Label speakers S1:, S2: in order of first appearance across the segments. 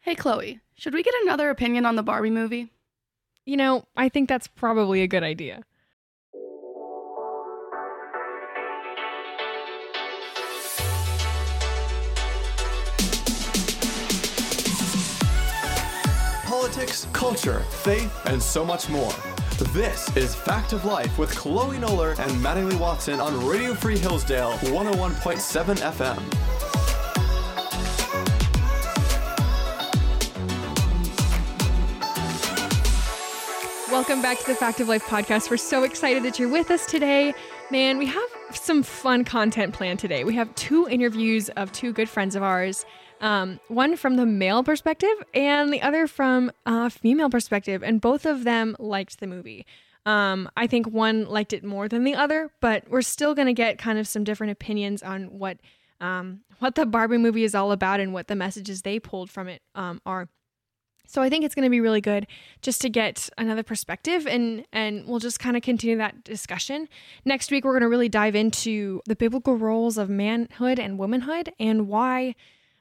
S1: Hey, Chloe, should we get another opinion on the Barbie movie?
S2: You know, I think that's probably a good idea.
S3: Politics, culture, faith, and so much more. This is Fact of Life with Chloe Noller and Mattingly Watson on Radio Free Hillsdale 101.7 FM.
S2: Welcome back to the Fact of Life podcast. We're so excited that you're with us today. Man, we have some fun content planned today. We have two interviews of two good friends of ours, um, one from the male perspective and the other from a female perspective, and both of them liked the movie. Um, I think one liked it more than the other, but we're still going to get kind of some different opinions on what um, what the Barbie movie is all about and what the messages they pulled from it um, are. So I think it's going to be really good just to get another perspective and and we'll just kind of continue that discussion. Next week we're going to really dive into the biblical roles of manhood and womanhood and why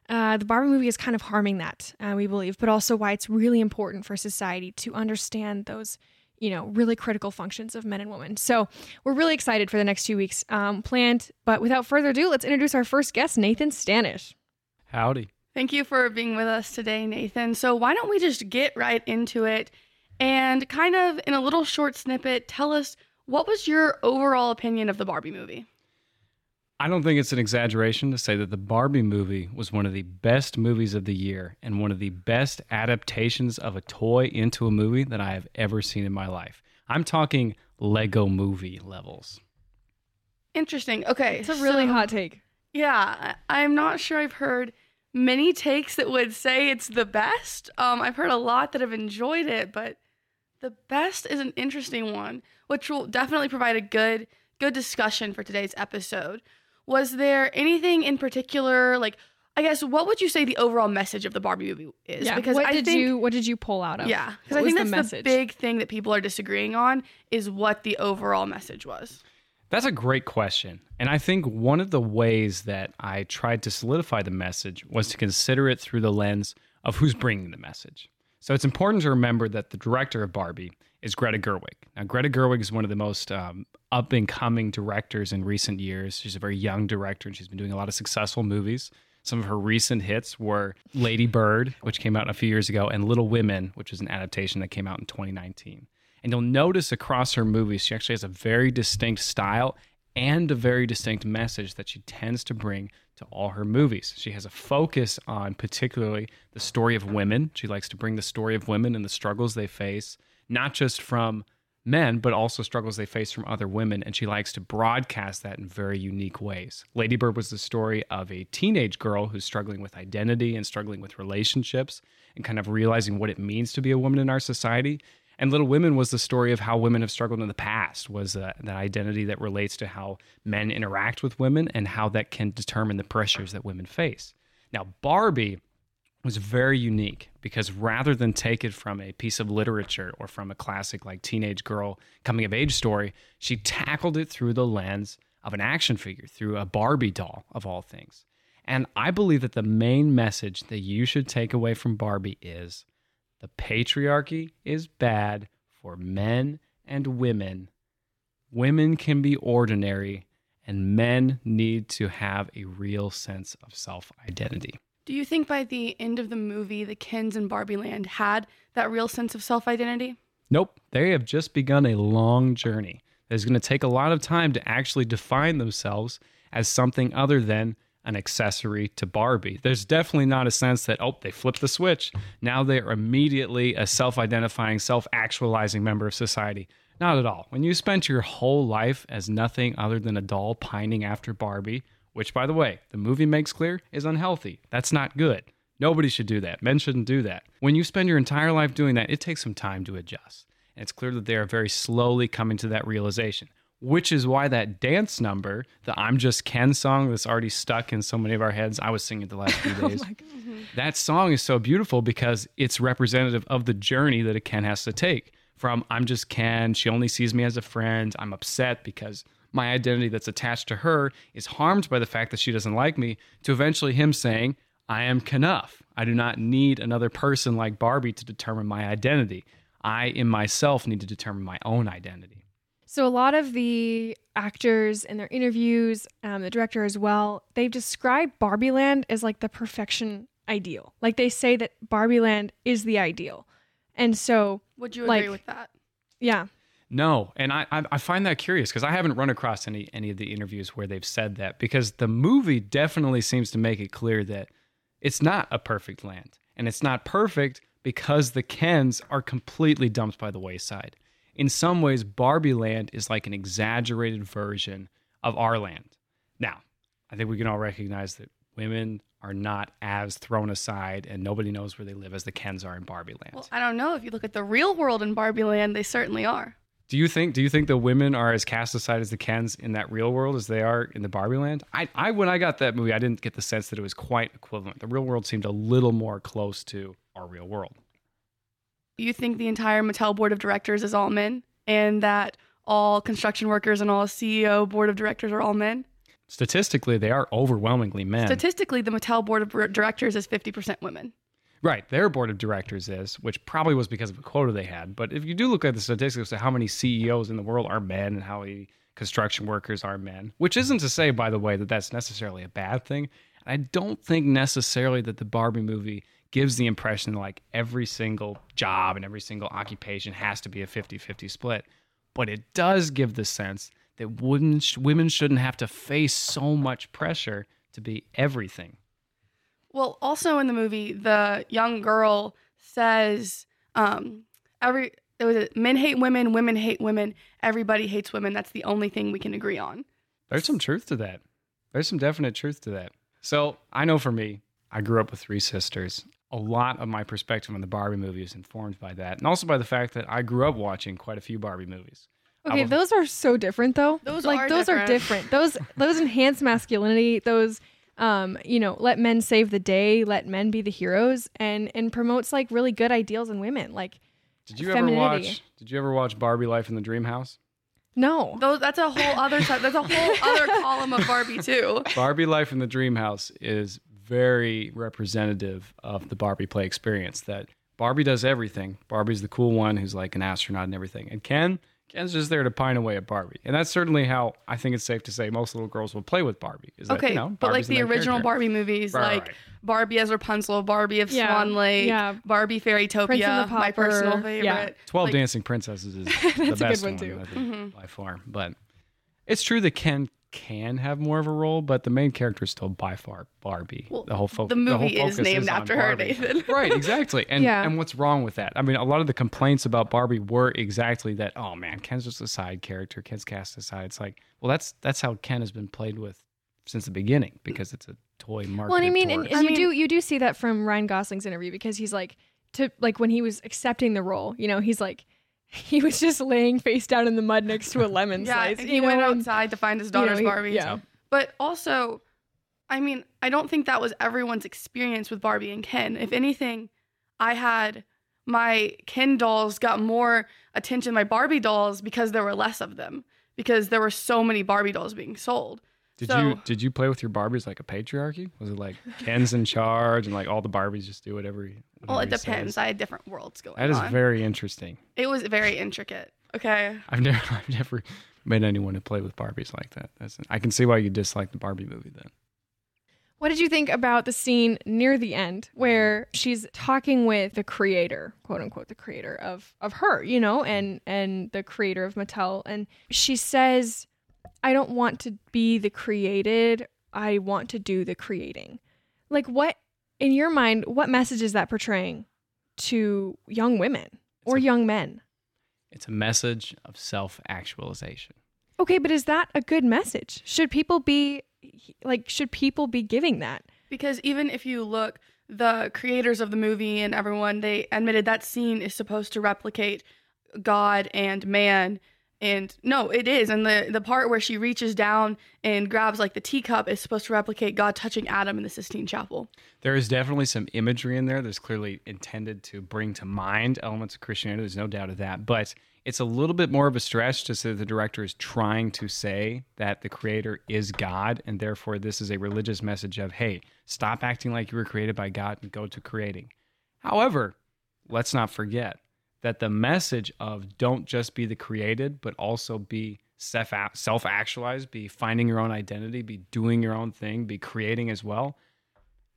S2: uh, the Barbie movie is kind of harming that, uh, we believe, but also why it's really important for society to understand those, you know, really critical functions of men and women. So we're really excited for the next two weeks um, planned. But without further ado, let's introduce our first guest, Nathan Stanish.
S4: Howdy.
S1: Thank you for being with us today, Nathan. So, why don't we just get right into it and kind of in a little short snippet tell us what was your overall opinion of the Barbie movie?
S4: I don't think it's an exaggeration to say that the Barbie movie was one of the best movies of the year and one of the best adaptations of a toy into a movie that I have ever seen in my life. I'm talking Lego movie levels.
S1: Interesting. Okay.
S2: It's a really
S1: so-
S2: hot take.
S1: Yeah, I- I'm not sure I've heard many takes that would say it's the best. Um, I've heard a lot that have enjoyed it, but the best is an interesting one, which will definitely provide a good good discussion for today's episode. Was there anything in particular, like I guess, what would you say the overall message of the Barbie movie is?
S2: Yeah.
S1: Because
S2: what
S1: I
S2: did
S1: think,
S2: you what did you pull out of?
S1: yeah, because I think
S2: the
S1: that's the,
S2: message?
S1: big thing that people are disagreeing on is what the overall message was.
S4: That's a great question. And I think one of the ways that I tried to solidify the message was to consider it through the lens of who's bringing the message. So it's important to remember that the director of Barbie is Greta Gerwig. Now, Greta Gerwig is one of the most um, up and coming directors in recent years. She's a very young director and she's been doing a lot of successful movies. Some of her recent hits were Lady Bird, which came out a few years ago, and Little Women, which was an adaptation that came out in 2019. And you'll notice across her movies, she actually has a very distinct style and a very distinct message that she tends to bring to all her movies. She has a focus on particularly the story of women. She likes to bring the story of women and the struggles they face, not just from men, but also struggles they face from other women. And she likes to broadcast that in very unique ways. Lady Bird was the story of a teenage girl who's struggling with identity and struggling with relationships and kind of realizing what it means to be a woman in our society. And Little Women was the story of how women have struggled in the past, was uh, that identity that relates to how men interact with women and how that can determine the pressures that women face. Now, Barbie was very unique because rather than take it from a piece of literature or from a classic like teenage girl coming of age story, she tackled it through the lens of an action figure, through a Barbie doll of all things. And I believe that the main message that you should take away from Barbie is the patriarchy is bad for men and women. Women can be ordinary, and men need to have a real sense of self identity.
S1: Do you think by the end of the movie, the Kens in Barbie Land had that real sense of self identity?
S4: Nope, they have just begun a long journey that is going to take a lot of time to actually define themselves as something other than an accessory to Barbie. There's definitely not a sense that, oh, they flipped the switch. Now they're immediately a self identifying, self actualizing member of society. Not at all. When you spent your whole life as nothing other than a doll pining after Barbie, which, by the way, the movie makes clear is unhealthy, that's not good. Nobody should do that. Men shouldn't do that. When you spend your entire life doing that, it takes some time to adjust. And it's clear that they are very slowly coming to that realization, which is why that dance number, the I'm Just Ken song that's already stuck in so many of our heads, I was singing it the last few oh days. Mm-hmm. that song is so beautiful because it's representative of the journey that a Ken has to take from I'm just Ken, she only sees me as a friend, I'm upset because my identity that's attached to her is harmed by the fact that she doesn't like me, to eventually him saying, I am Kenough. I do not need another person like Barbie to determine my identity. I, in myself, need to determine my own identity.
S2: So a lot of the actors in their interviews, um, the director as well, they've described Barbie Land as like the perfection ideal. Like they say that Barbie Land is the ideal, and so
S1: Would you agree
S2: Like-
S1: with that?
S2: yeah,
S4: No, and I I, I find that curious because I haven't run across any any of the interviews where they've said that because the movie definitely seems to make it clear that it's not a perfect land and it's not perfect because the Kens are completely dumped by the wayside. In some ways, Barbie Land is like an exaggerated version of our land. Now, I think we can all recognize that women are not as thrown aside and nobody knows where they live as the Kens are in Barbie Land.
S1: Well, I don't know. If you look at the real world in Barbie Land, they certainly are.
S4: Do you think do you think the women are as cast aside as the Kens in that real world as they are in the Barbie land? I, I when I got that movie, I didn't get the sense that it was quite equivalent. The real world seemed a little more close to our real world.
S1: You think the entire Mattel board of directors is all men, and that all construction workers and all CEO board of directors are all men?
S4: Statistically, they are overwhelmingly men.
S1: Statistically, the Mattel board of directors is 50% women.
S4: right, their board of directors is, which probably was because of a quota they had. But if you do look at the statistics of how many CEOs in the world are men and how many construction workers are men, which isn't to say, by the way, that that's necessarily a bad thing. I don't think necessarily that the Barbie movie gives the impression like every single job and every single occupation has to be a 50 50 split. But it does give the sense that women, women shouldn't have to face so much pressure to be everything.
S1: Well, also in the movie, the young girl says, um, "Every it was men hate women, women hate women, everybody hates women. That's the only thing we can agree on."
S4: There's some truth to that. There's some definite truth to that. So I know for me, I grew up with three sisters. A lot of my perspective on the Barbie movie is informed by that, and also by the fact that I grew up watching quite a few Barbie movies.
S2: Okay,
S4: will-
S2: those are so different though.
S1: Those
S2: like
S1: are
S2: those are
S1: different.
S2: different. Those those enhance masculinity. Those um, you know, let men save the day, let men be the heroes and and promotes like really good ideals in women. Like
S4: Did you ever watch? Did you ever watch Barbie Life in the Dream House?
S2: no.
S1: Those, that's a whole other side. That's a whole other column of Barbie too.
S4: Barbie Life in the Dream House is very representative of the Barbie play experience. That Barbie does everything. Barbie's the cool one who's like an astronaut and everything. And Ken, Ken's just there to pine away at Barbie. And that's certainly how I think it's safe to say most little girls will play with Barbie. Is that,
S1: Okay,
S4: you know,
S1: but like
S4: Barbie's
S1: the original
S4: character.
S1: Barbie movies,
S4: Right,
S1: like
S4: right.
S1: Barbie as Rapunzel, Barbie of
S2: Yeah,
S1: Swan Lake,
S2: yeah.
S1: Barbie Fairytopia,
S2: Prince and the
S1: my personal favorite.
S2: yeah.
S4: Twelve
S1: Like,
S4: Dancing Princesses is the
S2: That's a good
S4: best
S2: one,
S4: one,
S2: too.
S4: I think, mm-hmm. by far. But it's true that Ken can have more of a role, but the main character is still by far Barbie.
S1: Well,
S4: the whole focus.
S1: the
S4: whole
S1: movie is named
S4: on
S1: after her,
S4: Barbie.
S1: Nathan.
S4: right, exactly. And
S2: Yeah.
S4: and what's wrong with that? I mean, a lot of the complaints about Barbie were exactly that. Oh man, Ken's just a side character. Ken's cast aside. It's like, well, that's that's how Ken has been played with since the beginning because it's a toy market.
S2: Well, and I mean, and, and
S1: I
S2: you do you do see that from Ryan Gosling's interview because he's like to like when he was accepting the role, you know, he's like he was just laying face down in the mud next to a lemon
S1: Yeah,
S2: slice.
S1: and
S2: you
S1: he went
S2: know, and-
S1: outside to find his
S2: you know,
S1: daughter's
S2: he-
S1: Barbies.
S2: Yeah.
S1: But also, I mean, I don't think that was everyone's experience with Barbie and Ken. If anything, I had my Ken dolls got more attention my Barbie dolls because there were less of them. Because there were so many Barbie dolls being sold.
S4: Did
S1: So-
S4: you did you play with your Barbies like a patriarchy? Was it like Ken's in charge and like all the Barbies just do whatever? he-
S1: Well, it depends.
S4: says?
S1: I had different worlds going on.
S4: That is
S1: on.
S4: very interesting.
S1: it was very intricate. Okay.
S4: I've never I've never met anyone who played with Barbies like that. That's I can see why you dislike the Barbie movie then.
S2: What did you think about the scene near the end where she's talking with the creator, quote unquote, the creator of of her, you know, and and the creator of Mattel, and she says, "I don't want to be the created. I want to do the creating." Like, what in your mind? What message is that portraying to young women or
S4: a-
S2: young men?
S4: It's a message of self-actualization.
S2: Okay, but is that a good message? Should people be like? Should people be giving that?
S1: Because even if you look, the creators of the movie and everyone, they admitted that scene is supposed to replicate God and man. And no, it is. And the, the part where she reaches down and grabs like the teacup is supposed to replicate God touching Adam in the Sistine Chapel.
S4: There is definitely some imagery in there that's clearly intended to bring to mind elements of Christianity. There's no doubt of that. But it's a little bit more of a stretch to say the director is trying to say that the creator is God and therefore this is a religious message of hey, stop acting like you were created by God and go to creating. However, let's not forget that the message of don't just be the created, but also be self actualized, be finding your own identity, be doing your own thing, be creating as well,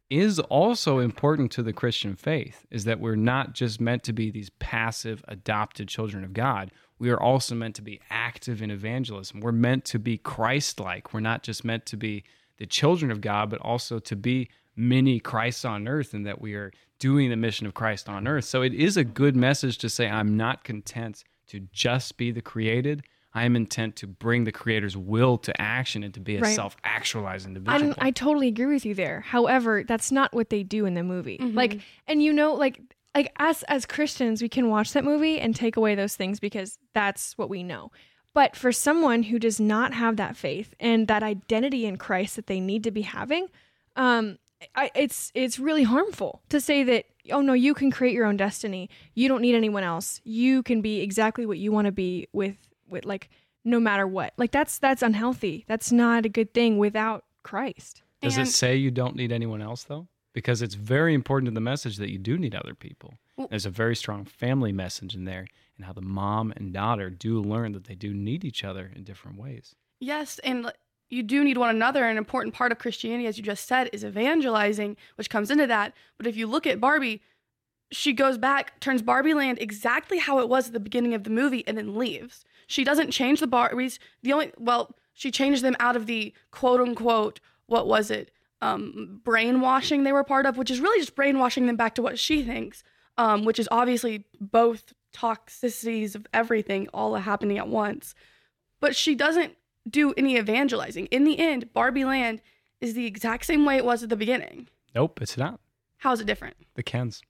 S4: is also important to the Christian faith. Is that we're not just meant to be these passive, adopted children of God. We are also meant to be active in evangelism. We're meant to be Christ like. We're not just meant to be the children of God, but also to be many Christs on earth and that we are doing the mission of Christ on earth. So it is a good message to say, I'm not content to just be the created. I am intent to bring the creator's will to action and to be a
S2: Right.
S4: self actualized individual.
S2: I, I totally agree with you there. However, that's not what they do in the movie. Like, and you know, like, like us as Christians, we can watch that movie and take away those things because that's what we know. But for someone who does not have that faith and that identity in Christ that they need to be having, um, I, it's it's really harmful to say that oh no, you can create your own destiny. You don't need anyone else. You can be exactly what you want to be with with like no matter what. Like that's that's unhealthy. That's not a good thing without Christ.
S4: Does
S1: And-
S4: it say you don't need anyone else though? Because it's very important to the message that you do need other people.
S1: Well-
S4: There's a very strong family message in there and how the mom and daughter do learn that they do need each other in different ways.
S1: Yes, and l- you do need one another. An important part of Christianity, as you just said, is evangelizing, which comes into that. But if you look at Barbie, she goes back, turns Barbie Land exactly how it was at the beginning of the movie, and then leaves. She doesn't change the Barbies. The only, well, she changed them out of the quote unquote, what was it, um, brainwashing they were part of, which is really just brainwashing them back to what she thinks, um, which is obviously both toxicities of everything all happening at once but she doesn't do any evangelizing. In the end, Barbie Land is the exact same way it was at the beginning.
S4: Nope, it's not.
S1: How is it different?
S4: The Kens.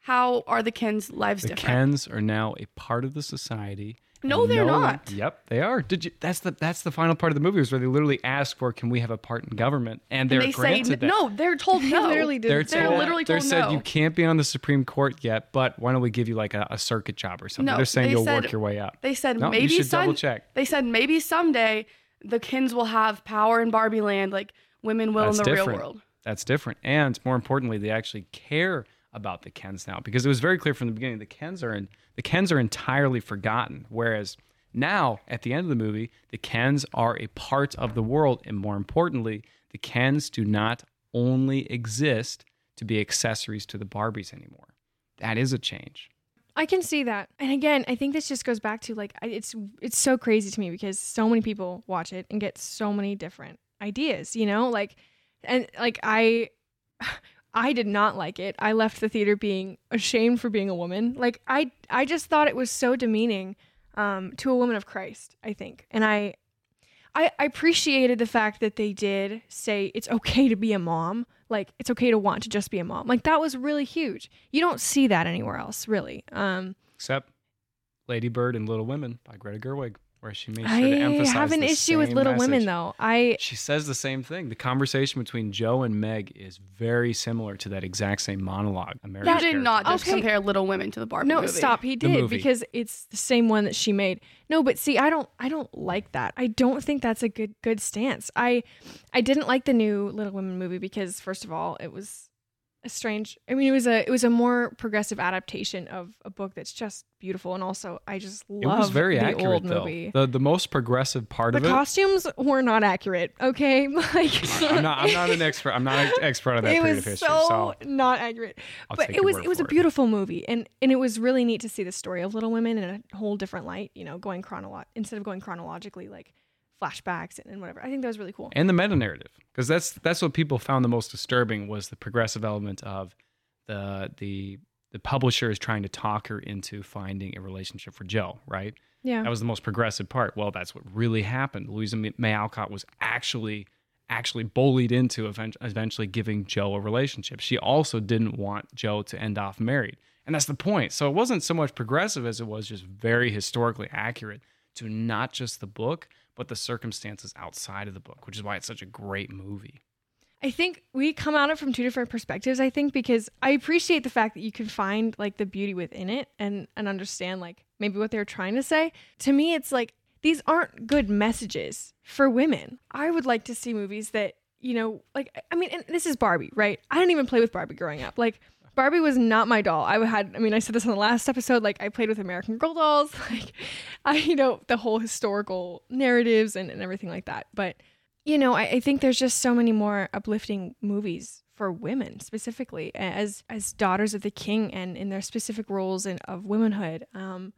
S1: How are the Kens' lives
S4: The
S1: different?
S4: Kens are now a part of the society.
S1: No, they're
S4: one-
S1: not.
S4: Yep, they are. Did you? That's the that's the final part of the movie is where they literally ask for, "Can we have a part in government?" And they're
S1: and they say
S4: granted that.
S1: no. They're told
S2: They
S1: no.
S2: literally did.
S4: They're,
S1: They're
S4: told,
S1: literally
S4: they're
S1: told
S4: said
S1: no.
S4: you can't be on the Supreme Court yet, but why don't we give you like a, a circuit job or something?
S1: No,
S4: they're saying
S1: they
S4: you'll
S1: said-
S4: work your way up.
S1: They said
S4: No,
S1: maybe
S4: should
S1: some,
S4: double check.
S1: They said maybe someday the Kens will have power in Barbie Land like women will
S4: That's
S1: in the
S4: different.
S1: real world.
S4: That's different. And more importantly, they actually care about the Kens now because it was very clear from the beginning the Kens are in, the Kens are entirely forgotten. Whereas now, at the end of the movie, the Kens are a part of the world, and more importantly, the Kens do not only exist to be accessories to the Barbies anymore. That is a change.
S2: I can see that. And again, I think this just goes back to like it's it's so crazy to me because so many people watch it and get so many different ideas, you know? Like and like I I did not like it. I left the theater being ashamed for being a woman. Like I I just thought it was so demeaning um to a woman of Christ, I think. And I I, appreciated the fact that they did say it's okay to be a mom. Like it's okay to want to just be a mom. Like that was really huge. You don't see that anywhere else, really. Um,
S4: Except Lady Bird and Little Women by Greta Gerwig, where she made sure
S2: I
S4: to emphasize I
S2: have an
S4: the
S2: issue with
S4: same
S2: Little Women though. I
S4: She says the same thing. The conversation between Jo and Meg is very similar to that exact same monologue. American
S1: You did not just
S2: Okay.
S1: compare Little Women to the Barbie
S2: no
S1: movie.
S2: stop. He did because it's the same one that she made. No, but see, I don't I don't like that. I don't think that's a good good stance. I I didn't like the new Little Women movie because first of all, it was a strange I mean it was a it was a more progressive adaptation of a book that's just beautiful and also I just love It
S4: was very
S2: the
S4: accurate
S2: old
S4: though.
S2: movie.
S4: The the most progressive part
S2: The
S4: of it.
S2: The costumes were not accurate, okay? Like
S4: I'm not I'm not an expert. I'm not an expert on that
S2: it
S4: period
S2: was
S4: of history.
S2: so,
S4: So,
S2: not accurate.
S4: I'll
S2: but it was it was a
S4: for it.
S2: beautiful movie, and and it was really neat to see the story of Little Women in a whole different light. You know, going chronolo- instead of going chronologically, like flashbacks and, and whatever. I think that was really cool.
S4: and the meta narrative because that's that's what people found the most disturbing was the progressive element of the the the publisher is trying to talk her into finding a relationship for Jo, right?
S2: Yeah,
S4: That was the most progressive part. Well, that's what really happened. Louisa May Alcott was actually actually bullied into eventually giving Jo a relationship. She also didn't want Jo to end off married. And that's the point. So it wasn't so much progressive as it was just very historically accurate to not just the book, but the circumstances outside of the book, which is why it's such a great movie.
S2: I think we come at it from two different perspectives. I think because I appreciate the fact that you can find like the beauty within it and and understand like maybe what they're trying to say. To me, it's like these aren't good messages for women. I would like to see movies that you know, like I mean, and this is Barbie, right? I didn't even play with Barbie growing up. Like Barbie was not my doll. I had, I mean, I said this on the last episode. Like, I played with American Girl dolls, like, I, you know, the whole historical narratives and, and everything like that. But, you know, I, I think there's just so many more uplifting movies for women specifically as as daughters of the king and in their specific roles of womanhood. Um,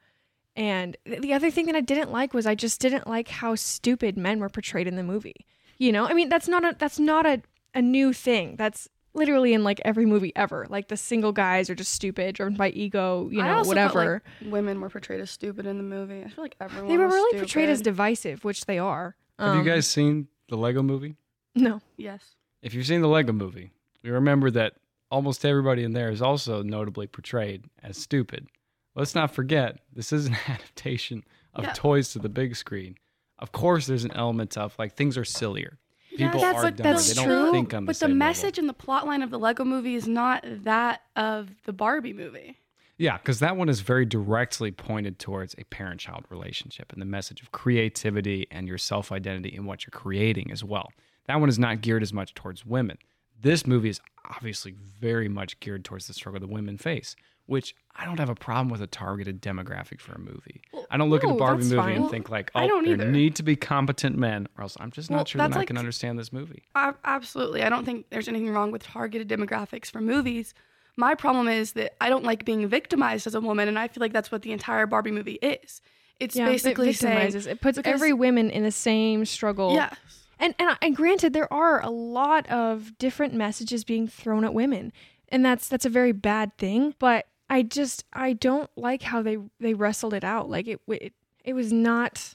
S2: and the other thing that I didn't like was I just didn't like how stupid men were portrayed in the movie. You know, I mean, that's not a that's not a a new thing. That's literally in like every movie ever. Like the single guys are just stupid, driven by ego, you
S1: I
S2: know,
S1: also
S2: whatever.
S1: Felt like women were portrayed as stupid in the movie. I feel like everyone
S2: they were
S1: was
S2: really portrayed as divisive, which they are.
S4: Have you
S2: Um,
S4: guys seen the Lego movie?
S2: No.
S1: Yes.
S4: If you've seen the Lego movie, you remember that almost everybody in there is also notably portrayed as stupid. Let's not forget, this is an adaptation of
S1: Yeah.
S4: toys to the big screen. Of course, there's an element of like things are sillier.
S1: Yeah, that's
S4: are
S1: what-
S4: dumber.
S2: that's
S4: They don't
S2: true,
S4: think on the
S1: but
S4: same
S1: the
S4: level.
S1: message and the plot line of the Lego movie is not that of the Barbie movie.
S4: Yeah, because that one is very directly pointed towards a parent child relationship and the message of creativity and your self identity and what you're creating as well. That one is not geared as much towards women. This movie is obviously very much geared towards the struggle the women face, which I don't have a problem with a targeted demographic for a movie. I don't look at a Barbie
S2: that's
S4: movie and think like,
S1: I
S4: oh,
S1: don't
S4: there
S1: either.
S4: need to be competent men, or else I'm just
S1: Well,
S4: not sure that
S1: that's
S4: I can understand this movie.
S1: A- absolutely. I don't think there's anything wrong with targeted demographics for movies. My problem is that I don't like being victimized as a woman, and I feel like that's what the entire Barbie movie is. It's
S2: Yeah,
S1: basically
S2: it victimizes.
S1: saying
S2: it puts
S1: because-
S2: every woman in the same struggle.
S1: yes,
S2: And, and and granted, there are a lot of different messages being thrown at women, and that's that's a very bad thing. But I just I don't like how they they wrestled it out. Like it it it was not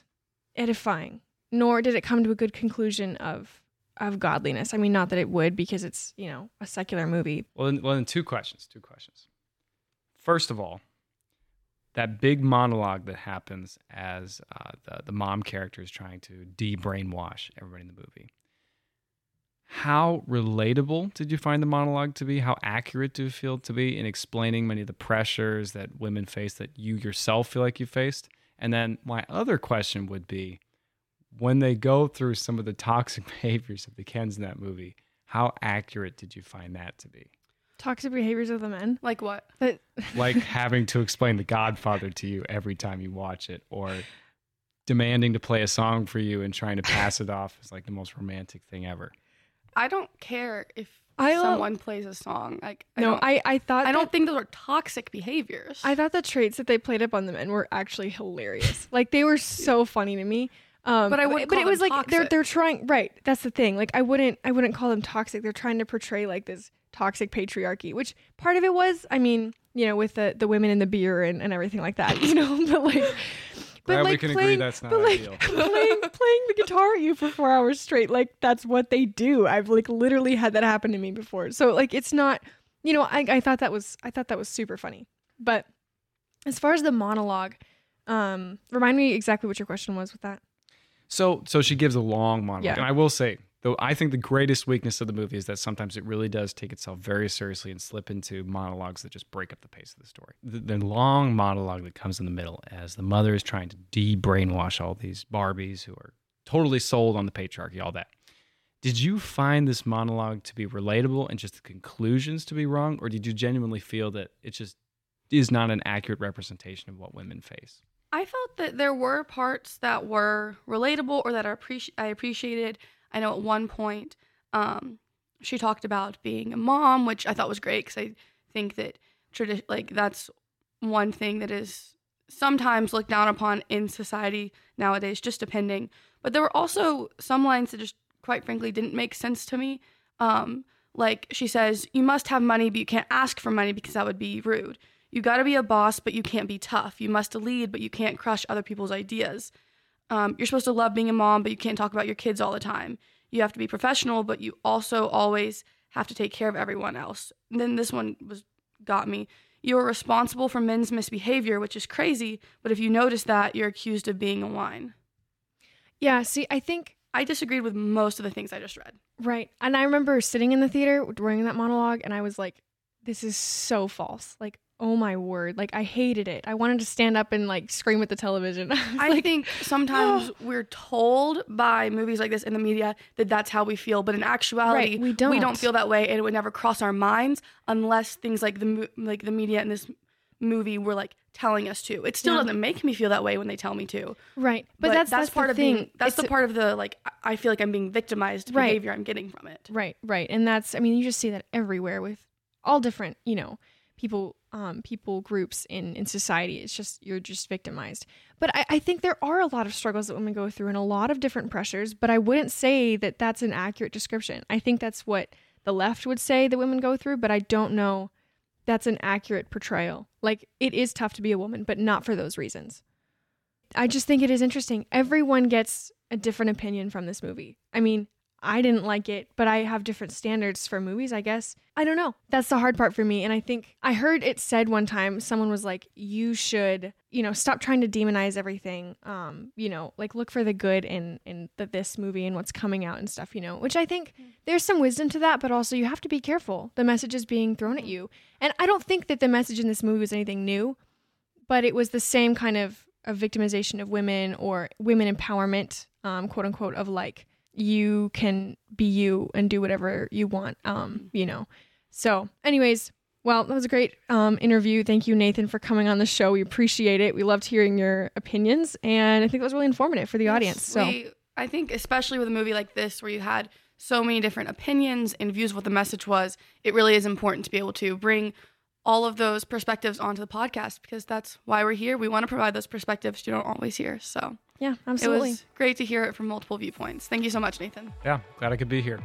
S2: edifying, nor did it come to a good conclusion of of godliness. I mean, not that it would because it's you know a secular movie.
S4: Well, then, well, then two questions. Two questions. First of all, that big monologue that happens as uh, the the mom character is trying to de-brainwash everybody in the movie. How relatable did you find the monologue to be? How accurate do you feel to be in explaining many of the pressures that women face that you yourself feel like you faced? And then my other question would be, when they go through some of the toxic behaviors of the Kens in that movie, how accurate did you find that to be?
S2: Toxic behaviors of the men.
S1: like what?
S2: That
S4: like having to explain The Godfather to you every time you watch it, or demanding to play a song for you and trying to pass it off as like the most romantic thing ever.
S1: I don't care if
S2: I love-
S1: someone plays a song. Like I
S2: no, I I thought
S1: I don't think those are toxic behaviors.
S2: I thought the traits that they played up on the men were actually hilarious. like they were so funny to me. Um,
S1: But I wouldn't
S2: but
S1: call
S2: it was like they're they're trying right. That's the thing. Like I wouldn't I wouldn't call them toxic. They're trying to portray like this toxic patriarchy, which part of it was. I mean, you know, with the the women and the beer and, and everything like that. You know, but like. But
S4: Glad we
S2: like
S4: can agree
S2: playing,
S4: that's not
S2: but like
S4: ideal.
S2: playing playing the guitar at you for four hours straight, like that's what they do. I've like literally had that happen to me before. So like it's not, you know, I, I thought that was I thought that was super funny. But as far as the monologue, um, remind me exactly what your question was with that.
S4: So so she gives a long monologue.
S2: Yeah.
S4: And I will say, though I think the greatest weakness of the movie is that sometimes it really does take itself very seriously and slip into monologues that just break up the pace of the story. The, the long monologue that comes in the middle as the mother is trying to de-brainwash all these Barbies who are totally sold on the patriarchy, all that. Did you find this monologue to be relatable and just the conclusions to be wrong, or did you genuinely feel that it just is not an accurate representation of what women face?
S1: I felt that there were parts that were relatable or that I, appreci- I appreciated. I know at one point um, she talked about being a mom, which I thought was great because I think that tradi- like that's one thing that is sometimes looked down upon in society nowadays, just depending. But there were also some lines that just, quite frankly, didn't make sense to me. Um, like she says, "You must have money, but you can't ask for money because that would be rude." You got to be a boss, but you can't be tough. You must lead, but you can't crush other people's ideas. Um, you're supposed to love being a mom, but you can't talk about your kids all the time. You have to be professional, but you also always have to take care of everyone else. And then this one was got me. You are responsible for men's misbehavior, which is crazy, but if you notice that, you're accused of being a whine.
S2: Yeah, see, I think
S1: I disagreed with most of the things I just read.
S2: Right. And I remember sitting in the theater during that monologue and I was like, this is so false. Like, oh my word. Like, I hated it. I wanted to stand up and like scream at the television. I,
S1: I
S2: like,
S1: think sometimes we're told by movies like this in the media that that's how we feel, but in actuality,
S2: Right, we don't.
S1: we
S2: don't
S1: feel that way, and it would never cross our minds unless things like the like the media in this movie were like telling us to. It still
S2: Yeah.
S1: doesn't make me feel that way when they tell me to.
S2: right. But, that's, that's,
S1: part
S2: the
S1: of
S2: thing.
S1: being. That's
S2: It's
S1: the part of the like. I- I feel like I'm being victimized
S2: Right.
S1: behavior I'm getting from it.
S2: Right, right. And that's I mean, you just see that everywhere with all different, you know, people um people groups in in society. It's just you're just victimized. But I, I think there are a lot of struggles that women go through and a lot of different pressures, but I wouldn't say that that's an accurate description. I think that's what the left would say that women go through, but I don't know that's an accurate portrayal. Like it is tough to be a woman, but not for those reasons. I just think it is interesting. Everyone gets a different opinion from this movie. I mean, I didn't like it, but I have different standards for movies, I guess. I don't know. That's the hard part for me. And I think I heard it said one time, someone was like, you should, you know, stop trying to demonize everything. Um, you know, like look for the good in in the, this movie and what's coming out and stuff, you know, which I think there's some wisdom to that, but also you have to be careful. The message is being thrown at you. And I don't think that the message in this movie was anything new, but it was the same kind of, of victimization of women or women empowerment, um, quote unquote, of like, you can be you and do whatever you want, um, you know. So, anyways, well, that was a great um, interview. Thank you, Nathan, for coming on the show. We appreciate it. We loved hearing your opinions, and I think it was really informative for the audience. So,
S1: We, I think, especially with a movie like this, where you had so many different opinions and views of what the message was, it really is important to be able to bring all of those perspectives onto the podcast because that's why we're here. We want to provide those perspectives you don't always hear. So
S2: yeah, absolutely.
S1: it was great to hear it from multiple viewpoints. Thank you so much, Nathan.
S4: Yeah, glad I could be here.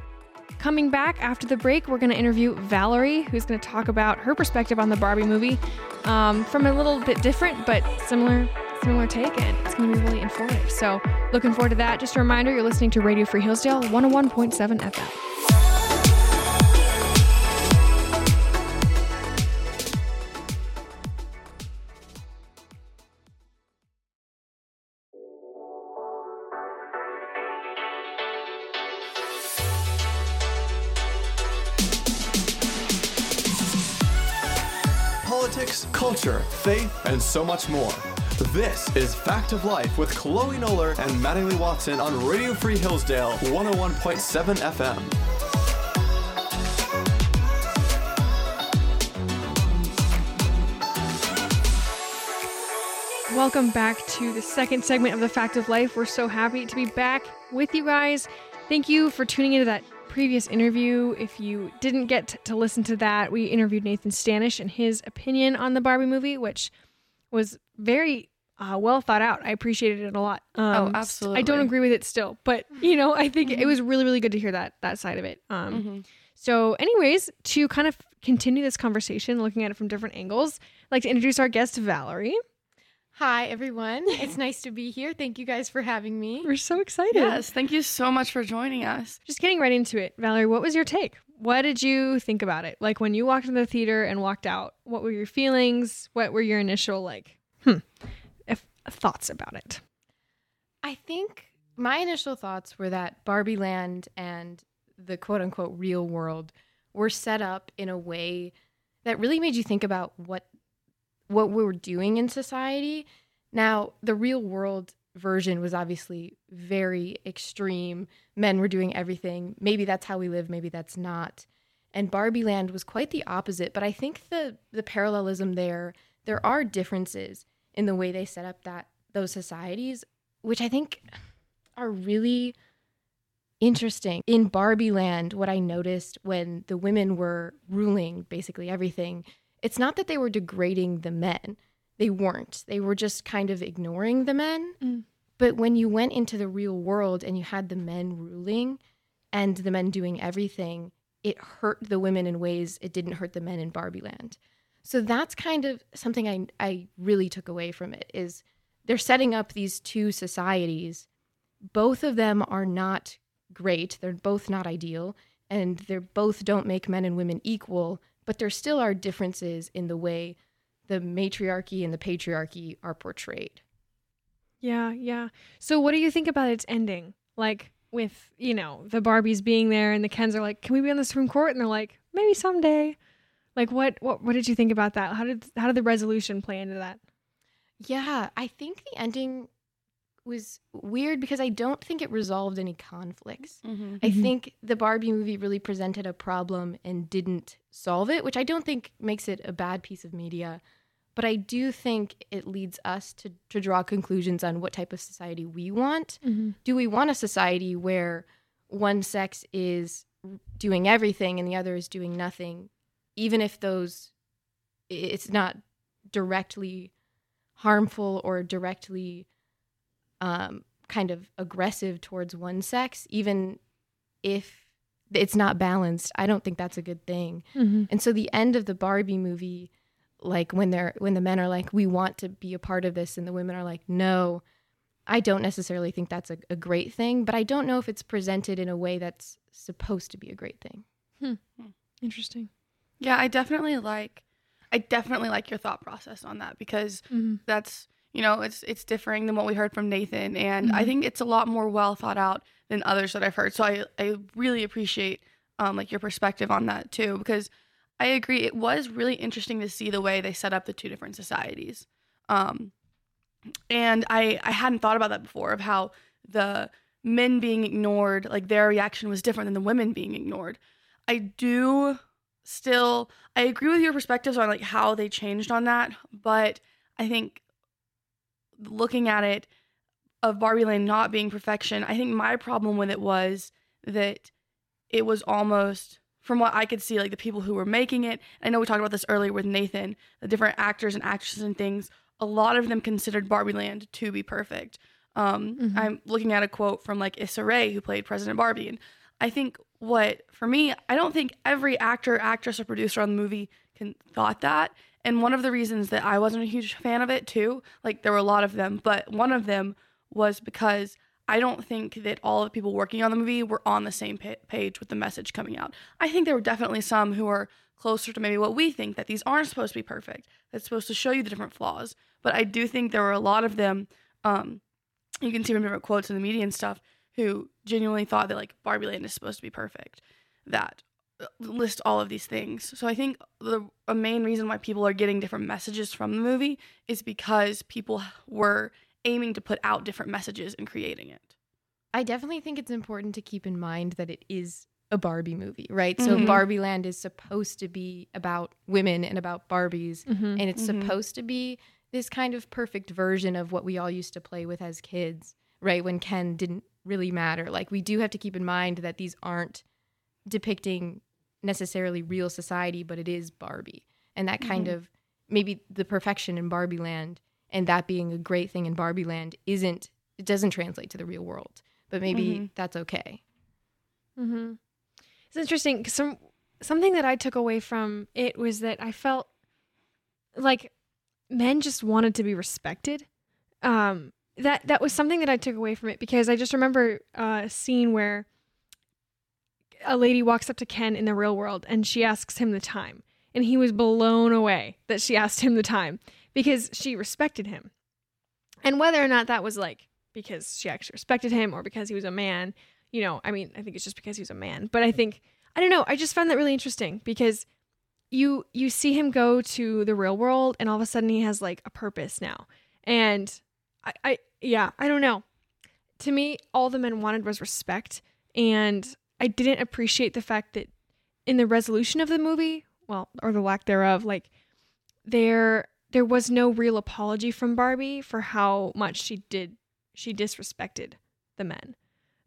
S2: Coming back after the break, we're going to interview Valerie, who's going to talk about her perspective on the Barbie movie um, from a little bit different but similar similar take, and it's going to be really informative. So, looking forward to that. Just a reminder, you're listening to Radio Free Hillsdale 101.7 FM.
S3: Faith, and so much more. This is Fact of Life with Chloe Noller and Mattingly Watson on Radio Free Hillsdale 101.7 FM.
S2: Welcome back to the second segment of the Fact of Life. We're so happy to be back with you guys. Thank you for tuning into that previous interview. If you didn't get to listen to that, we interviewed Nathan Stanish and his opinion on the Barbie movie, which was very uh, well thought out. I appreciated it a lot. Um,
S1: Oh,
S2: I don't agree with it still, but you know, I think it was really, really good to hear that that side of it. Um,
S1: Mm-hmm.
S2: so, anyways, to kind of continue this conversation, looking at it from different angles, I'd like to introduce our guest, Valerie.
S5: Hi, everyone. It's nice to be here. Thank you guys for having me.
S2: We're so excited.
S1: Yes, thank you so much for joining us.
S2: Just getting right into it, Valerie. What was your take? What did you think about it? Like when you walked into the theater and walked out, what were your feelings? What were your initial like, hmm, if, thoughts about it?
S5: I think my initial thoughts were that Barbie Land and the quote unquote real world were set up in a way that really made you think about what what we were doing in society. Now, the real world version was obviously very extreme. Men were doing everything. Maybe that's how we live, maybe that's not. And Barbie Land was quite the opposite, but I think the the parallelism there there are differences in the way they set up that those societies, which I think are really interesting. In Barbie Land, what I noticed when the women were ruling basically everything, it's not that they were degrading the men. They weren't. They were just kind of ignoring the men.
S2: Mm.
S5: But when you went into the real world and you had the men ruling and the men doing everything, it hurt the women in ways it didn't hurt the men in Barbie Land. So that's kind of something I I really took away from it is they're setting up these two societies. Both of them are not great. They're both not ideal and they're both don't make men and women equal, but there still are differences in the way the matriarchy and the patriarchy are portrayed.
S2: Yeah, yeah. So what do you think about its ending? Like, with you know the Barbies being there and the Kens are like, "Can we be on the Supreme Court?" And they're like, "Maybe someday." Like, what what what did you think about that? How did how did the resolution play into that?
S5: Yeah, I think the ending was weird because I don't think it resolved any conflicts.
S1: Mm-hmm.
S5: I
S2: Mhm.
S5: think the Barbie movie really presented a problem and didn't solve it, which I don't think makes it a bad piece of media. But I do think it leads us to, to draw conclusions on what type of society we want. Do we want a society where one sex is doing everything and the other is doing nothing, even if those it's not directly harmful or directly um, kind of aggressive towards one sex, even if it's not balanced. I don't think that's a good thing.
S2: Mm-hmm.
S5: And so the end of the Barbie movie, like when they're when the men are like, we want to be a part of this, and the women are like, no. I don't necessarily think that's a, a great thing, but I don't know if it's presented in a way that's supposed to be a great thing.
S2: Interesting.
S1: Yeah, I definitely like I definitely like your thought process on that because
S2: Mm-hmm.
S1: that's you know it's it's differing than what we heard from Nathan and I
S2: Mhm.
S1: think it's a lot more well thought out than others that I've heard. So I I really appreciate um like your perspective on that too because I agree it was really interesting to see the way they set up the two different societies. Um and I I hadn't thought about that before of how the men being ignored like their reaction was different than the women being ignored. I do still I agree with your perspectives on like how they changed on that, but I think looking at it of Barbie Land not being perfection, I think my problem with it was that it was almost from what I could see, like the people who were making it. I know we talked about this earlier with Nathan, the different actors and actresses and things. A lot of them considered Barbie Land to be perfect. Um,
S2: Mhm.
S1: I'm looking at a quote from like Issa Rae, who played President Barbie, and I think what for me, I don't think every actor, actress, or producer on the movie can thought that. And one of the reasons that I wasn't a huge fan of it too, like there were a lot of them, but one of them was because I don't think that all the people working on the movie were on the same page with the message coming out. I think there were definitely some who are closer to maybe what we think that these aren't supposed to be perfect. That's supposed to show you the different flaws. But I do think there were a lot of them. Um, you can see from different quotes in the media and stuff who genuinely thought that like Barbie Land is supposed to be perfect. That list all of these things. So I think the a main reason why people are getting different messages from the movie is because people were aiming to put out different messages and creating it.
S5: I definitely think it's important to keep in mind that it is a Barbie movie, right? So
S1: Mhm.
S5: Barbie Land is supposed to be about women and about Barbies,
S2: Mm-hmm.
S5: and it's
S1: Mhm.
S5: supposed to be this kind of perfect version of what we all used to play with as kids, right? When Ken didn't really matter. Like we do have to keep in mind that these aren't depicting necessarily real society, but it is Barbie. And that kind
S1: Mhm.
S5: of maybe the perfection in Barbie Land and that being a great thing in Barbie Land isn't it doesn't translate to the real world. But maybe
S1: Mhm.
S5: that's okay.
S2: Mm-hmm. It's interesting. 'cause Some something that I took away from it was that I felt like men just wanted to be respected. Um, that that was something that I took away from it because I just remember uh, a scene where a lady walks up to Ken in the real world and she asks him the time, and he was blown away that she asked him the time because she respected him, and whether or not that was like because she actually respected him or because he was a man you know, I mean, I think it's just because he was a man. But I think I don't know, I just found that really interesting because you you see him go to the real world and all of a sudden he has like a purpose now. And I, I yeah, I don't know. To me, all the men wanted was respect. And I didn't appreciate the fact that in the resolution of the movie, well, or the lack thereof, like there there was no real apology from Barbie for how much she did she disrespected the men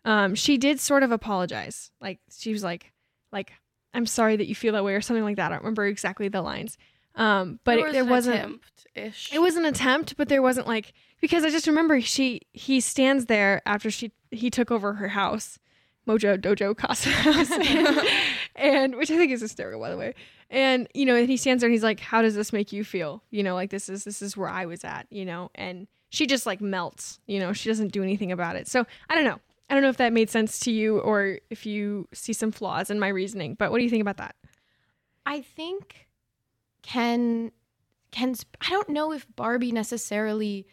S2: um, she did sort of apologize. Like she was like, like I'm sorry that you feel that way or something like that. I don't remember exactly the lines. Um, but
S1: there,
S2: it, there
S1: an
S2: wasn't.
S1: attempt ish.
S2: It was an attempt, but there wasn't like because I just remember she he stands there after she he took over her house, Mojo Dojo Casa house, and, and which I think is hysterical by the way. And you know, and he stands there and he's like, "How does this make you feel? You know, like this is this is where I was at. You know." And she just like melts. You know, she doesn't do anything about it. So I don't know. I don't know if that made sense to you or if you see some flaws in my reasoning. But what do you think about that?
S5: I think Ken Ken's I don't know if Barbie necessarily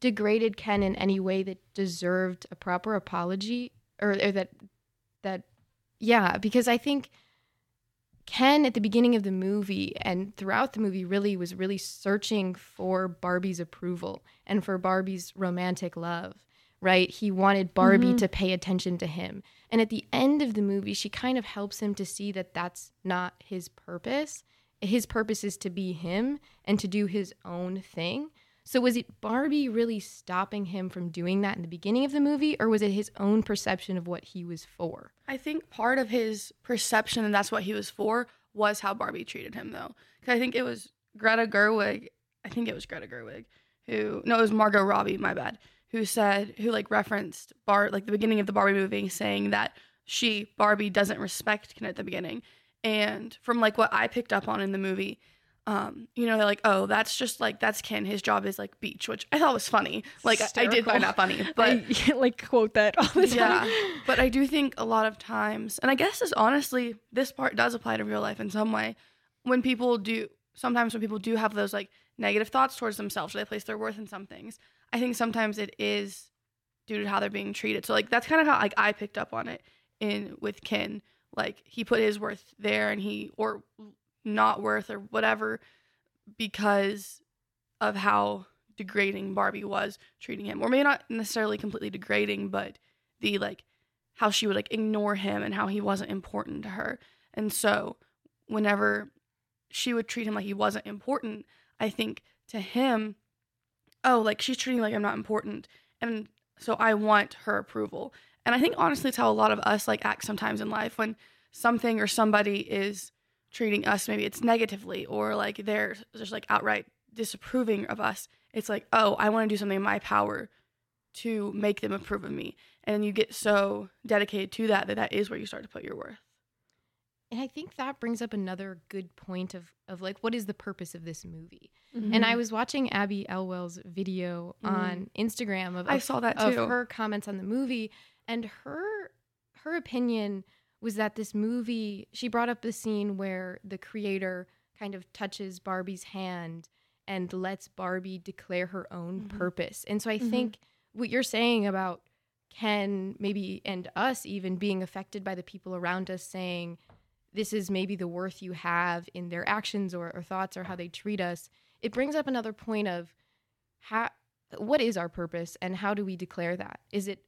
S5: degraded Ken in any way that deserved a proper apology. or, or that that yeah, because I think Ken at the beginning of the movie and throughout the movie really was really searching for Barbie's approval and for Barbie's romantic love, right? He wanted Barbie
S2: Mhm.
S5: to pay attention to him. And at the end of the movie, she kind of helps him to see that that's not his purpose. His purpose is to be him and to do his own thing. So was it Barbie really stopping him from doing that in the beginning of the movie or was it his own perception of what he was for?
S1: I think part of his perception, and that's what he was for, was how Barbie treated him, though. Because I think it was Greta Gerwig. I think it was Greta Gerwig who, no, it was Margot Robbie. My bad. Who said, who like referenced Bar, like the beginning of the Barbie movie, saying that she Barbie doesn't respect Ken at the beginning, and from like what I picked up on in the movie. Um, you know, they're like, oh, that's just like that's Ken. His job is like beach, which I thought was funny. Like I, I did find that funny, but
S2: I like quote that all the time.
S1: yeah but i do think a lot of times and i guess this honestly this part does apply to real life in some way when people do sometimes when people do have those like negative thoughts towards themselves or they place their worth in some things i think sometimes it is due to how they're being treated so like that's kind of how like i picked up on it in with ken like he put his worth there and he or not worth or whatever because of how degrading Barbie was treating him. Or maybe not necessarily completely degrading, but the like how she would like ignore him and how he wasn't important to her. And so whenever she would treat him like he wasn't important, I think to him, oh, like she's treating me like I'm not important. And so I want her approval. And I think honestly it's how a lot of us like act sometimes in life when something or somebody is treating us maybe it's negatively or like they're just like outright disapproving of us it's like oh i want to do something in my power to make them approve of me and you get so dedicated to that that that is where you start to put your worth
S5: And I think that brings up another good point of of like what is the purpose of this movie?
S2: Mm-hmm.
S5: And I was watching Abby Elwell's video
S1: Mhm.
S5: on Instagram of,
S1: i
S5: of
S1: saw that
S5: of
S1: too
S5: her comments on the movie and her her opinion was that this movie she brought up the scene where the creator kind of touches Barbie's hand and lets Barbie declare her own
S1: Mhm.
S5: purpose. And so I
S2: Mhm.
S5: think what you're saying about Ken maybe and us even being affected by the people around us saying this is maybe the worth you have in their actions or, or thoughts or how they treat us it brings up another point of how what is our purpose and how do we declare that is it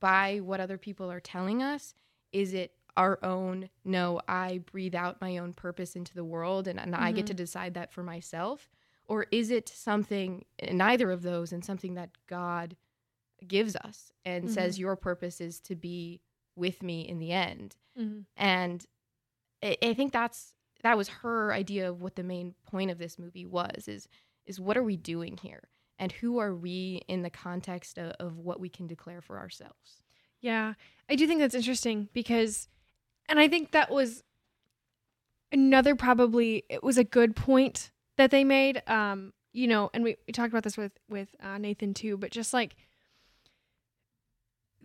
S5: by what other people are telling us is it our own no i breathe out my own purpose into the world and, and i get to decide that for myself? Or is it something neither of those and something that god gives us and says your purpose is to be with me in the end?
S2: Mhm.
S5: and I, I think that's that was her idea of what the main point of this movie was is is what are we doing here? And who are we in the context of, of what we can declare for ourselves?
S2: Yeah, I do think that's interesting because, and I think that was another probably it was a good point that they made. Um, you know, and we, we talked about this with with uh, Nathan too, but just like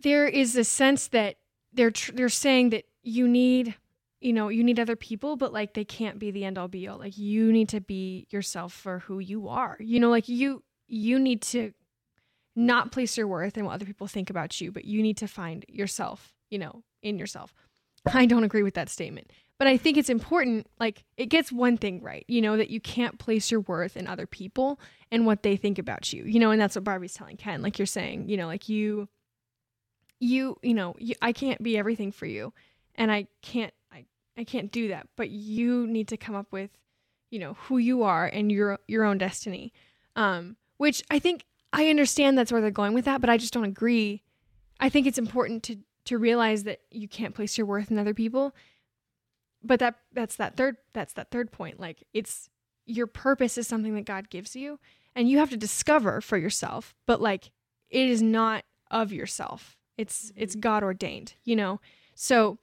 S2: there is a sense that they're tr- they're saying that you need you know you need other people but like they can't be the end all be all like you need to be yourself for who you are you know like you you need to not place your worth in what other people think about you but you need to find yourself you know in yourself i don't agree with that statement. But i think it's important like it gets one thing right you know that you can't place your worth in other people and what they think about you you know and that's what barbie's telling ken like you're saying you know like you you you know you, i can't be everything for you and i can't i i can't do that but you need to come up with you know who you are and your your own destiny. Um which i think i understand that's where they're going with that but i just don't agree. I think it's important to to realize that you can't place your worth in other people. But that that's that third that's that third point. Like it's your purpose is something that god gives you and you have to discover for yourself but like it is not of yourself. It's mm-hmm. it's god ordained you know? So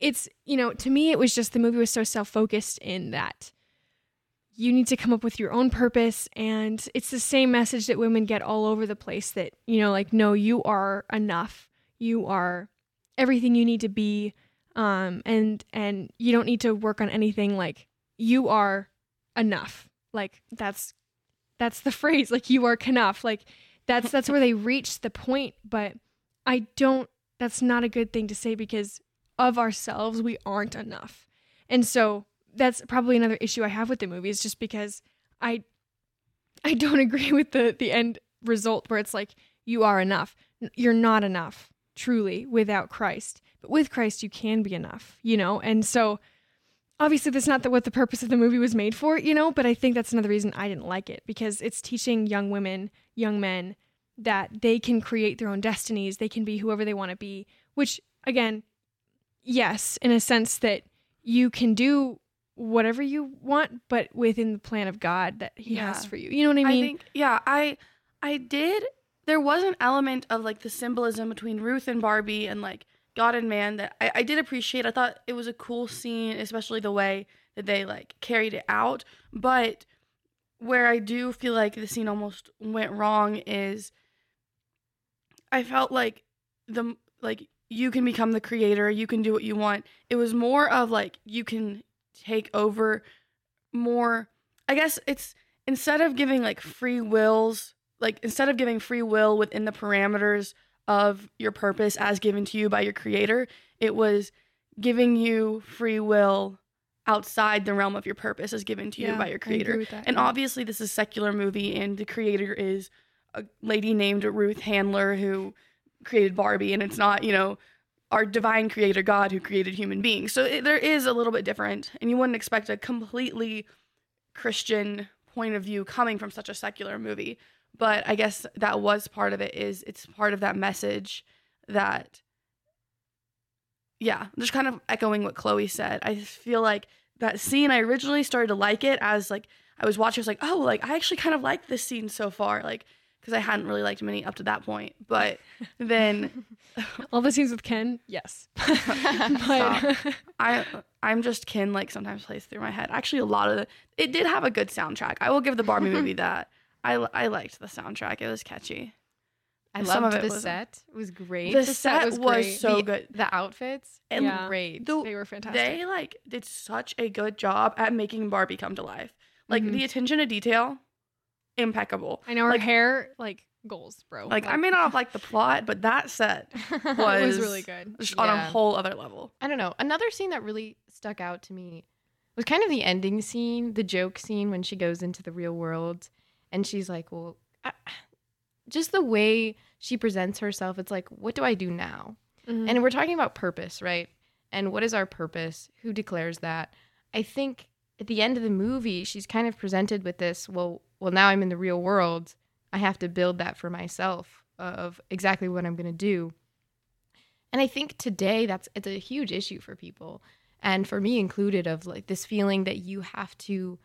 S2: it's you know to me it was just the movie was so self-focused in that you need to come up with your own purpose and it's the same message that women get all over the place that you know like no you are enough. You are everything you need to be um and and you don't need to work on anything like you are enough like that's that's the phrase like you are enough like that's that's where they reach the point but i don't that's not a good thing to say because of ourselves we aren't enough. And so that's probably another issue I have with the movie is just because I I don't agree with the the end result where it's like you are enough. You're not enough truly without Christ. But with Christ you can be enough, you know? And so obviously that's not the, what the purpose of the movie was made for, you know, but I think that's another reason I didn't like it because it's teaching young women, young men that they can create their own destinies, they can be whoever they want to be, which again, yes, in a sense that you can do whatever you want but within the plan of God that he
S1: Yeah.
S2: has for you. You know what I mean?
S1: I think yeah, I I did there was an element of like the symbolism between Ruth and Barbie and like God and man that I, I did appreciate. I thought it was a cool scene, especially the way that they like carried it out. But where I do feel like the scene almost went wrong is I felt like the like you can become the creator, you can do what you want. It was more of like you can take over more I guess it's instead of giving like free wills, like instead of giving free will within the parameters of your purpose as given to you by your creator, it was giving you free will outside the realm of your purpose as given to you
S2: Yeah,
S1: by your creator.
S2: that,
S1: And
S2: yeah.
S1: obviously this is a secular movie and the creator is a lady named Ruth Handler who created Barbie and it's not, you know, our divine creator God who created human beings. So it, there is a little bit different and you wouldn't expect a completely Christian point of view coming from such a secular movie. But I guess that was part of it is it's part of that message that yeah, just kind of echoing what Chloe said. I feel like that scene I originally started to like it as like I was watching I was like, "Oh, like I actually kind of like this scene so far." Like because I hadn't really liked many up to that point. But then
S2: All the scenes with Ken, yes. But
S1: I I'm just Ken like sometimes plays through my head. Actually, a lot of the it did have a good soundtrack. I will give the Barbie movie that. I I liked the soundtrack. It was catchy.
S5: I
S1: Some
S5: loved the
S1: wasn't.
S5: set. It was great.
S1: The set was
S2: great.
S1: so
S5: the,
S1: good.
S5: The outfits,
S1: And
S2: Yeah.
S5: great.
S1: the-
S2: they were fantastic.
S1: They like did such a good job at making Barbie come to life. Like
S2: Mhm.
S1: the attention to detail, impeccable.
S2: I know her
S1: like-
S2: hair, like goals, bro.
S1: Like I may not have liked the plot, but that set
S2: was
S1: was
S2: really good.
S1: just on a whole other level.
S5: I don't know. Another scene that really stuck out to me was kind of the ending scene, the joke scene when she goes into the real world and she's like, well, I, just the way she presents herself, it's like, what do I do now?
S2: Mhm.
S5: And we're talking about purpose, right? And what is our purpose? Who declares that? I think at the end of the movie, she's kind of presented with this, well, well, now I'm in the real world. I have to build that for myself of exactly what I'm going to do. And I think today that's it's a huge issue for people and for me included of like this feeling that you have to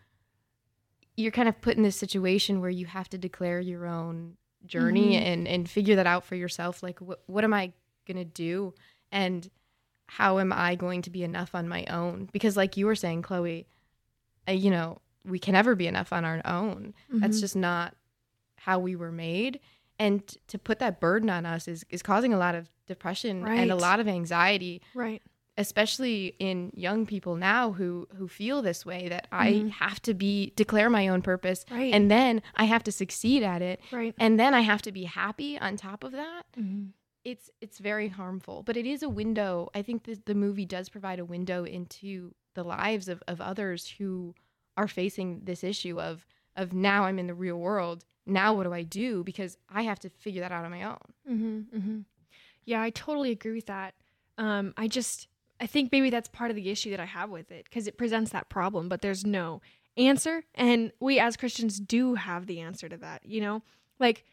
S5: you're kind of put in this situation where you have to declare your own journey
S2: Mhm.
S5: and and figure that out for yourself like what what am I going to do and how am I going to be enough on my own because like you were saying Chloe uh, you know we can never be enough on our own that's
S2: Mhm.
S5: just not how we were made and to put that burden on us is is causing a lot of depression and a lot of anxiety
S2: right.
S5: Especially in young people now who who feel this way that I
S2: Mhm.
S5: have to be declare my own purpose
S2: Right.
S5: and then I have to succeed at it
S2: right.
S5: and then I have to be happy on top of that
S2: Mhm.
S5: it's it's very harmful but it is a window i think that the movie does provide a window into the lives of, of others who are facing this issue of of now i'm in the real world now what do i do because i have to figure that out on my own
S2: Mm-hmm, mm-hmm. Yeah, I totally agree with that. Um, I just, I think maybe that's part of the issue that I have with it because it presents that problem, but there's no answer. And we as Christians do have the answer to that, you know? Like,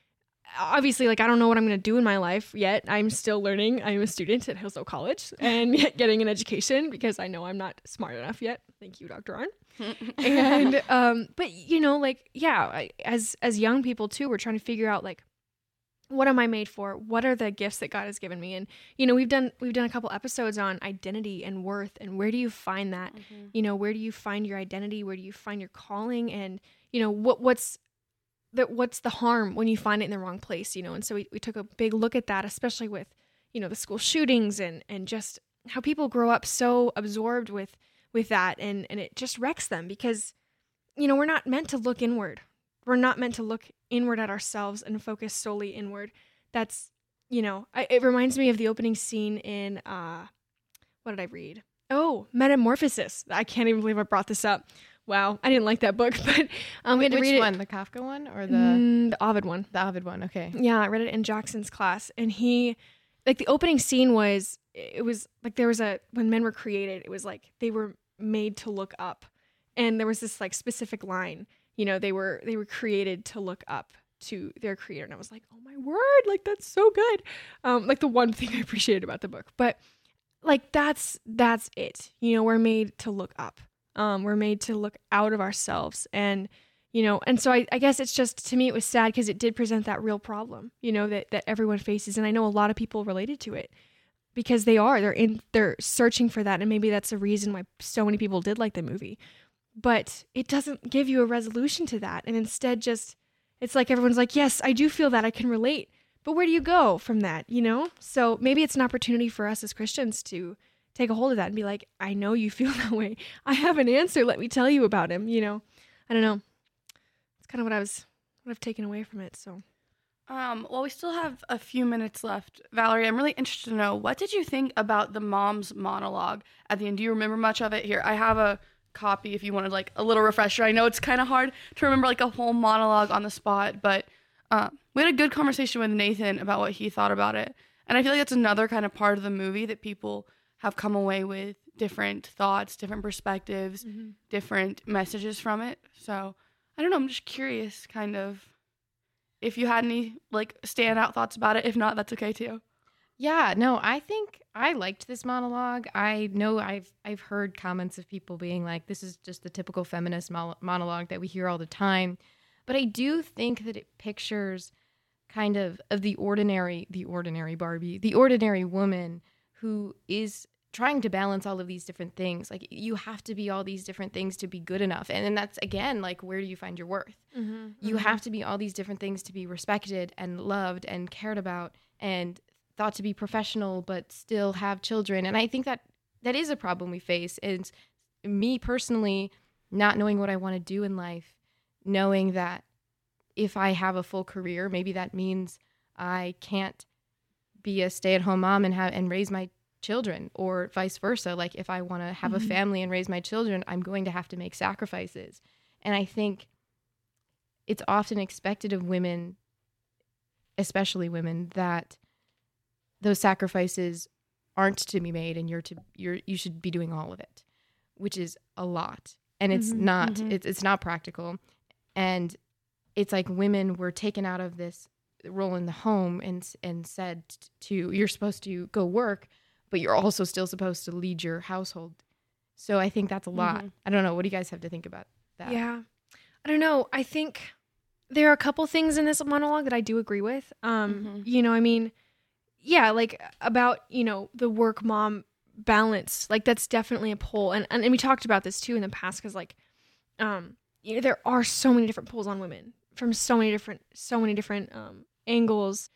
S2: obviously, like, I don't know what I'm going to do in my life yet. I'm still learning. I'm a student at Hillsdale College and yet getting an education because I know I'm not smart enough yet. Thank you, Dr. Arnn and um but you know like yeah I, as as young people too we're trying to figure out like what am i made for? What are the gifts that god has given me? And you know we've done we've done a couple episodes on identity and worth and where do you find that? Mm-hmm. You know where do you find your identity? Where do you find your calling? And you know what what's that what's the harm when you find it in the wrong place you know? And so we, we took a big look at that especially with you know the school shootings and and just how people grow up so absorbed with with that. And and it just wrecks them because you know we're not meant to look inward. We're not meant to look inward at ourselves and focus solely inward that's you know, I, it reminds me of the opening scene in uh, what did I read? Oh, Metamorphosis. I can't even believe I brought this up. Wow, I didn't like that book, but um, we had to
S5: Which
S2: read
S5: one? The Kafka one or the
S2: Mm, the Ovid one.
S5: the Ovid one? Okay.
S2: Yeah, I read it in Jackson's class, and he, like, the opening scene was, it was like there was a when men were created, it was like they were made to look up, and there was this like specific line, you know, they were they were created to look up to their creator, and I was like, oh my word, like that's so good, um, like the one thing I appreciated about the book, but like that's that's it, you know, we're made to look up, um, we're made to look out of ourselves, and you know and so I, I guess it's just to me it was sad because it did present that real problem you know that, that everyone faces. And i know a lot of people related to it because they are. They're in they're searching for that. And maybe that's the reason why so many people did like the movie but it doesn't give you a resolution to that and instead just it's like everyone's like yes i do feel that i can relate but where do you go from that you know so maybe it's an opportunity for us as christians to take a hold of that and be like i know you feel that way i have an answer let me tell you about him you know i don't know it's kind of what I was what I've taken away from it. So
S1: Um, well, we still have a few minutes left. Valerie, I'm really interested to know what did you think about the mom's monologue at the end? Do you remember much of it? Here, I have a copy if you wanted like a little refresher. I know it's kind of hard to remember like a whole monologue on the spot, but uh, we had a good conversation with Nathan about what he thought about it. And I feel like that's another kind of part of the movie that people have come away with different thoughts, different perspectives, different messages from it. So I don't know. I'm just curious, kind of, if you had any like standout thoughts about it. If not, that's okay too.
S5: Yeah, no, I think I liked this monologue. I know I've I've heard comments of people being like, "This is just the typical feminist mo- monologue that we hear all the time," but I do think that it pictures kind of of the ordinary, the ordinary Barbie, the ordinary woman who is trying to balance all of these different things. Like you have to be all these different things to be good enough, and then that's again like where do you find your worth? Mm-hmm, you mm-hmm. have to be all these different things to be respected and loved and cared about and thought to be professional but still have children. And i think that that is a problem we face. And me personally not knowing what i want to do in life knowing that if i have a full career maybe that means i can't be a stay-at-home mom and have and raise my children or vice versa. Like if i want to have a mm-hmm. family and raise my children i'm going to have to make sacrifices. And i think it's often expected of women especially women that those sacrifices aren't to be made and you're to you're you should be doing all of it which is a lot and it's
S2: Mhm,
S5: not
S1: mhm.
S5: it's, it's not practical and it's like women were taken out of this role in the home and and said to you're supposed to go work but you're also still supposed to lead your household so i think that's a lot
S1: Mhm.
S5: i don't know what do you guys have to think about that
S2: yeah, I don't know. I think there are a couple things in this monologue that I do agree with. Um,
S1: Mhm.
S2: you know, I mean, yeah, like about you know the work mom balance. Like that's definitely a pull, and and, and we talked about this too in the past because like, um, you know, there are so many different pulls on women from so many different so many different um angles.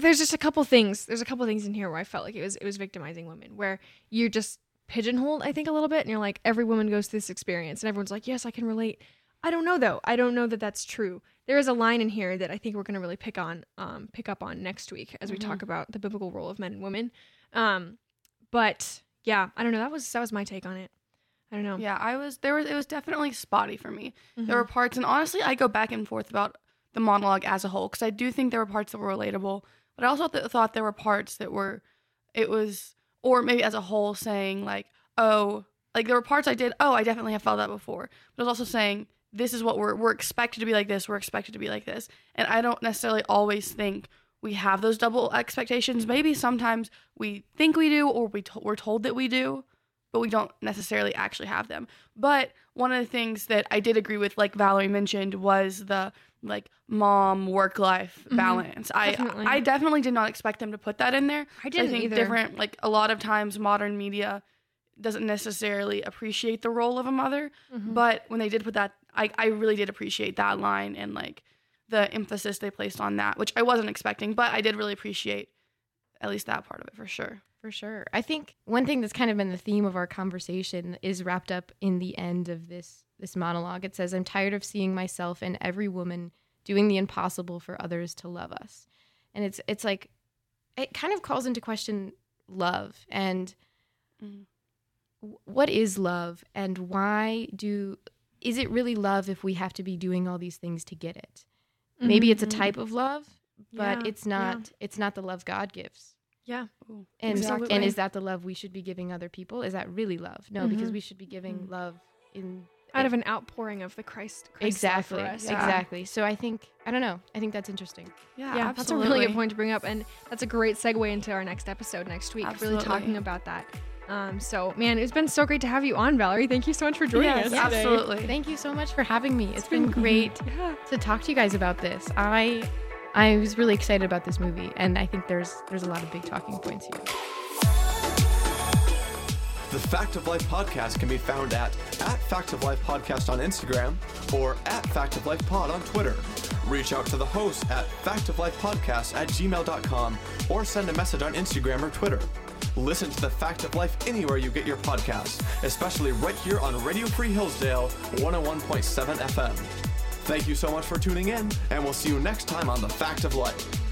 S2: There's just a couple things. There's a couple things in here where I felt like it was it was victimizing women, where you're just pigeonholed, I think, a little bit, and you're like, every woman goes through this experience, and everyone's like, yes, I can relate. I don't know though. I don't know that that's true. There is a line in here that I think we're going to really pick on, um, pick up on next week as we talk about the biblical role of men and women. Um, but yeah, I don't know. That was that was my take on it. I don't know.
S1: Yeah, I was there was it was definitely spotty for me.
S2: Mhm.
S1: There were parts, and honestly, I go back and forth about the monologue as a whole because I do think there were parts that were relatable, but I also th- thought there were parts that were, it was, or maybe as a whole saying like, oh, like there were parts I did, oh, I definitely have felt that before, but I was also saying this is what we're we're expected to be like this, we're expected to be like this, and I don't necessarily always think we have those double expectations. Maybe sometimes we think we do, or we to- we're told that we do, but we don't necessarily actually have them. But one of the things that I did agree with, like Valerie mentioned, was the like mom work life
S2: Mhm.
S1: balance.
S2: Definitely.
S1: I I definitely did not expect them to put that in there.
S2: I didn't
S1: I think
S2: either.
S1: different like a lot of times modern media doesn't necessarily appreciate the role of a mother,
S2: Mhm.
S1: but when they did put that I I really did appreciate that line and like the emphasis they placed on that, which I wasn't expecting, but I did really appreciate at least that part of it for sure.
S5: For sure. I think one thing that's kind of been the theme of our conversation is wrapped up in the end of this this monologue. It says, "I'm tired of seeing myself and every woman doing the impossible for others to love us." And it's it's like it kind of calls into question love and
S1: Mhm.
S5: what is love and why do is it really love if we have to be doing all these things to get it? Maybe it's a
S1: Mhm.
S5: type of love, but
S2: Yeah,
S5: it's not it's not the love God gives.
S2: Yeah.
S1: Ooh.
S5: And
S2: Exactly.
S5: and is that the love we should be giving other people? Is that really love? No, because
S2: Mhm.
S5: we should be giving
S1: Mm.
S5: love in
S2: Out of an outpouring of the Christ, Christ
S5: exactly
S2: for us.
S1: Yeah.
S5: exactly. So I think I don't know. I think that's interesting.
S1: Yeah,
S2: Yeah, that's a really good point to bring up, and that's a great segue into our next episode next week. Really talking about that. Um, so, man, it's been so great to have you on, Valerie. Thank you so much for joining
S1: Yes,
S2: us. today.
S1: absolutely.
S5: Thank you so much for having me. it's been great
S2: Yeah.
S5: to talk to you guys about this. I I was really excited about this movie, and I think there's there's a lot of big talking points here.
S3: The Fact of Life podcast can be found at at Fact of Life podcast on Instagram or at Fact of Life pod on Twitter. Reach out to the host at factoflifepodcast at gmail.com or send a message on Instagram or Twitter. Listen to The Fact of Life anywhere you get your podcasts, especially right here on Radio Free Hillsdale 101.7 FM. Thank you so much for tuning in, and we'll see you next time on The Fact of Life.